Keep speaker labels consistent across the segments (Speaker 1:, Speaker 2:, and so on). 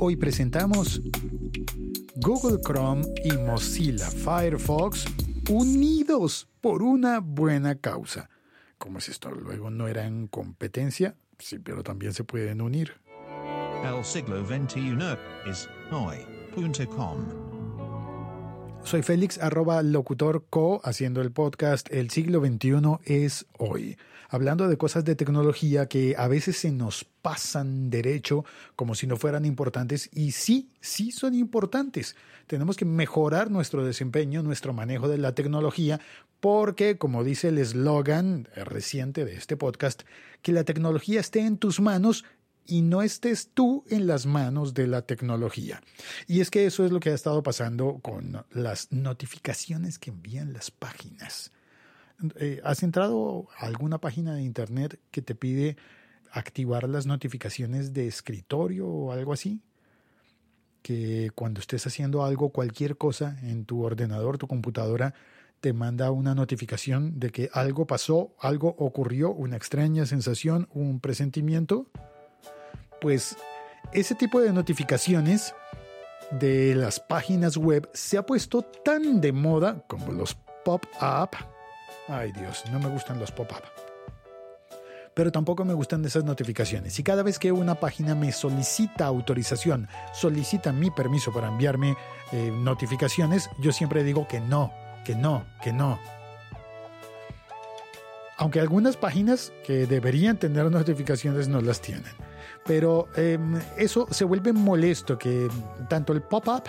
Speaker 1: hoy presentamos Google Chrome y Mozilla Firefox unidos por una buena causa. Como si esto luego no era en competencia, sí, pero también se pueden unir.
Speaker 2: El siglo XXI es hoy.com.
Speaker 1: Soy Félix, arroba locutor co, haciendo el podcast El siglo XXI es hoy. Hablando de cosas de tecnología que a veces se nos pasan derecho como si no fueran importantes y sí, sí son importantes. Tenemos que mejorar nuestro desempeño, nuestro manejo de la tecnología, porque, como dice el eslogan reciente de este podcast, que la tecnología esté en tus manos y no estés tú en las manos de la tecnología. Y es que eso es lo que ha estado pasando con las notificaciones que envían las páginas. Eh, ¿Has entrado a alguna página de internet que te pide activar las notificaciones de escritorio o algo así? Que cuando estés haciendo algo, cualquier cosa en tu ordenador, tu computadora, te manda una notificación de que algo pasó, algo ocurrió, una extraña sensación, un presentimiento pues ese tipo de notificaciones de las páginas web se ha puesto tan de moda como los pop-up. Ay Dios, no me gustan los pop-up. Pero tampoco me gustan esas notificaciones. Y cada vez que una página me solicita autorización, solicita mi permiso para enviarme eh, notificaciones, yo siempre digo que no, que no, que no. Aunque algunas páginas que deberían tener notificaciones no las tienen. Pero em, eso se vuelve molesto que tanto el pop-up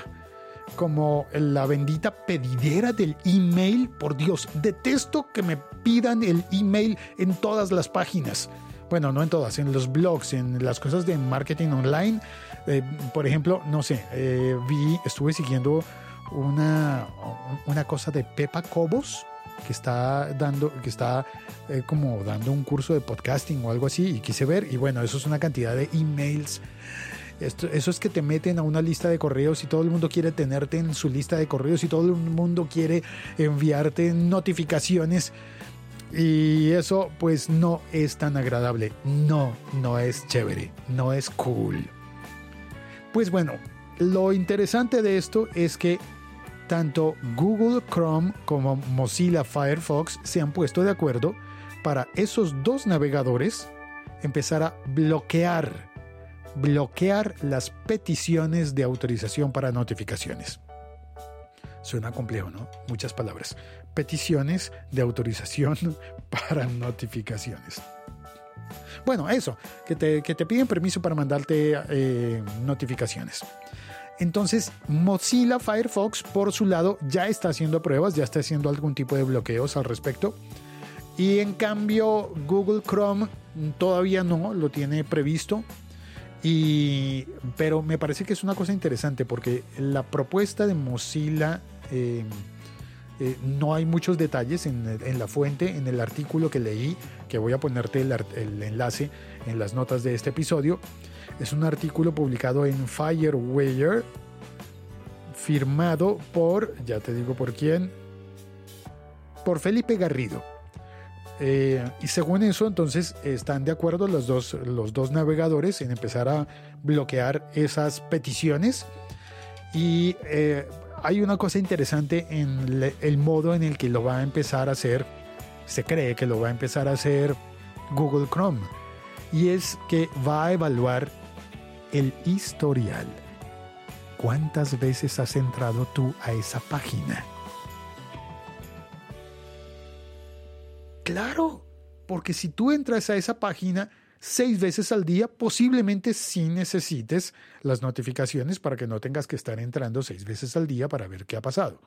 Speaker 1: como la bendita pedidera del email, por Dios, detesto que me pidan el email en todas las páginas. Bueno, no en todas, en los blogs, en las cosas de marketing online. Eh, por ejemplo, no sé, eh, vi, estuve siguiendo una, una cosa de Pepa Cobos, que está dando, que está eh, como dando un curso de podcasting o algo así y quise ver y bueno, eso es una cantidad de emails. Eso es que te meten a una lista de correos y todo el mundo quiere tenerte en su lista de correos y todo el mundo quiere enviarte notificaciones. Y eso pues no es tan agradable. No, no es chévere. No es cool. Pues bueno, lo interesante de esto es que tanto Google Chrome como Mozilla Firefox se han puesto de acuerdo para esos dos navegadores empezar a bloquear, bloquear las peticiones de autorización para notificaciones. Suena complejo, ¿no? Muchas palabras. Peticiones de autorización para notificaciones. Bueno, eso, que te, que te piden permiso para mandarte eh, notificaciones. Entonces, Mozilla Firefox, por su lado, ya está haciendo pruebas, ya está haciendo algún tipo de bloqueos al respecto. Y en cambio, Google Chrome todavía no lo tiene previsto. Y, pero me parece que es una cosa interesante porque la propuesta de Mozilla eh, eh, no hay muchos detalles en, la fuente, en el artículo que leí, que voy a ponerte el enlace en las notas de este episodio. Es un artículo publicado en Firewire, firmado por, ya te digo por quién, por Felipe Garrido. Eh, y según eso, entonces están de acuerdo los dos, los dos navegadores en empezar a bloquear esas peticiones. Y eh, hay una cosa interesante en el modo en el que lo va a empezar a hacer, se cree que lo va a empezar a hacer Google Chrome. Y es que va a evaluar el historial. ¿Cuántas veces has entrado tú a esa página? Claro, porque si tú entras a esa página seis veces al día, posiblemente sí necesites las notificaciones para que no tengas que estar entrando seis veces al día para ver qué ha pasado.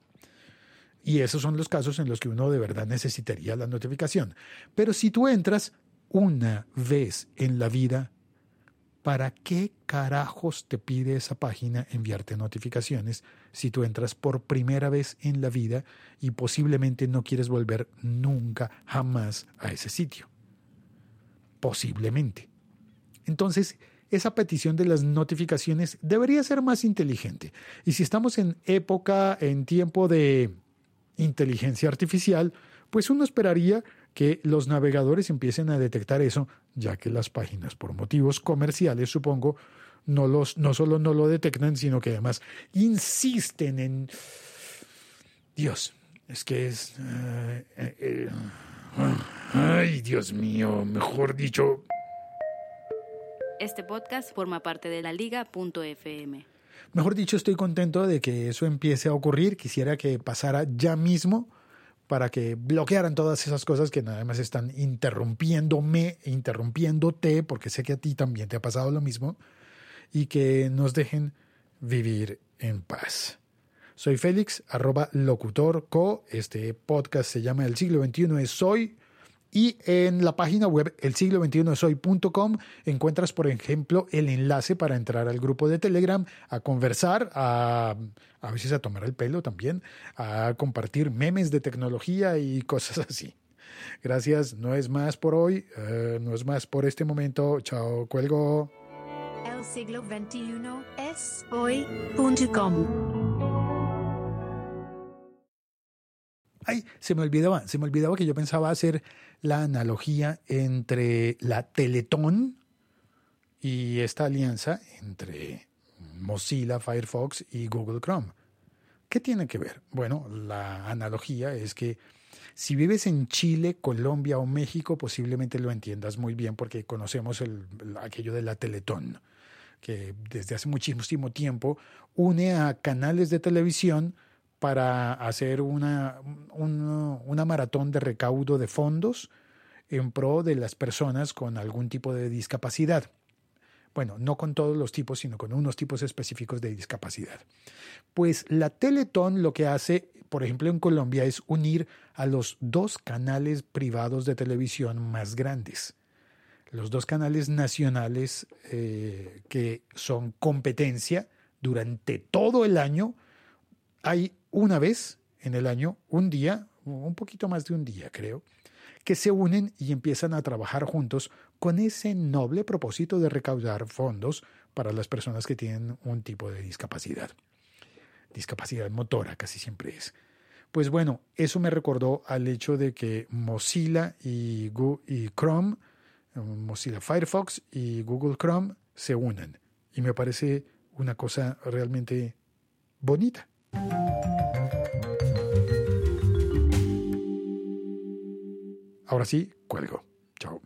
Speaker 1: Y esos son los casos en los que uno de verdad necesitaría la notificación. Pero si tú entras una vez en la vida, ¿para qué carajos te pide esa página enviarte notificaciones si tú entras por primera vez en la vida y posiblemente no quieres volver nunca, jamás a ese sitio? Posiblemente. Entonces, esa petición de las notificaciones debería ser más inteligente. Y si estamos en época, en tiempo de inteligencia artificial, pues uno esperaría que los navegadores empiecen a detectar eso, ya que las páginas, por motivos comerciales, supongo, no, los, no solo no lo detectan, sino que además insisten en... Dios, es que es... eh, eh, eh, ay, Dios mío, mejor dicho...
Speaker 3: Este podcast forma parte de la liga.fm.
Speaker 1: Mejor dicho, estoy contento de que eso empiece a ocurrir. Quisiera que pasara ya mismo para que bloquearan todas esas cosas que nada más están interrumpiéndome, interrumpiéndote, porque sé que a ti también te ha pasado lo mismo, y que nos dejen vivir en paz. Soy Félix, arroba locutorco. Este podcast se llama El siglo XXI es Soy. Y en la página web el siglo 21 soy.com encuentras, por ejemplo, el enlace para entrar al grupo de Telegram, a conversar, a, a veces a tomar el pelo también, a compartir memes de tecnología y cosas así. Gracias, no es más por hoy, eh, no es más por este momento. Chao, cuelgo.
Speaker 4: El siglo XXI es hoy.com.
Speaker 1: Ay, se me olvidaba, se me olvidaba que yo pensaba hacer la analogía entre la Teletón y esta alianza entre Mozilla, Firefox y Google Chrome. ¿Qué tiene que ver? Bueno, la analogía es que si vives en Chile, Colombia o México, posiblemente lo entiendas muy bien porque conocemos el, aquello de la Teletón, que desde hace muchísimo tiempo une a canales de televisión para hacer una, un- una maratón de recaudo de fondos en pro de las personas con algún tipo de discapacidad. Bueno, no con todos los tipos, sino con unos tipos específicos de discapacidad. Pues la Teletón lo que hace, por ejemplo, en Colombia es unir a los dos canales privados de televisión más grandes. Los dos canales nacionales eh, que son competencia durante todo el año hay una vez en el año, un día, un poquito más de un día creo, que se unen y empiezan a trabajar juntos con ese noble propósito de recaudar fondos para las personas que tienen un tipo de discapacidad. Discapacidad motora casi siempre es. Pues bueno, eso me recordó al hecho de que Mozilla y, Chrome, Mozilla Firefox y Google Chrome se unen. Y me parece una cosa realmente bonita. Ahora sí, cuelgo. Chao.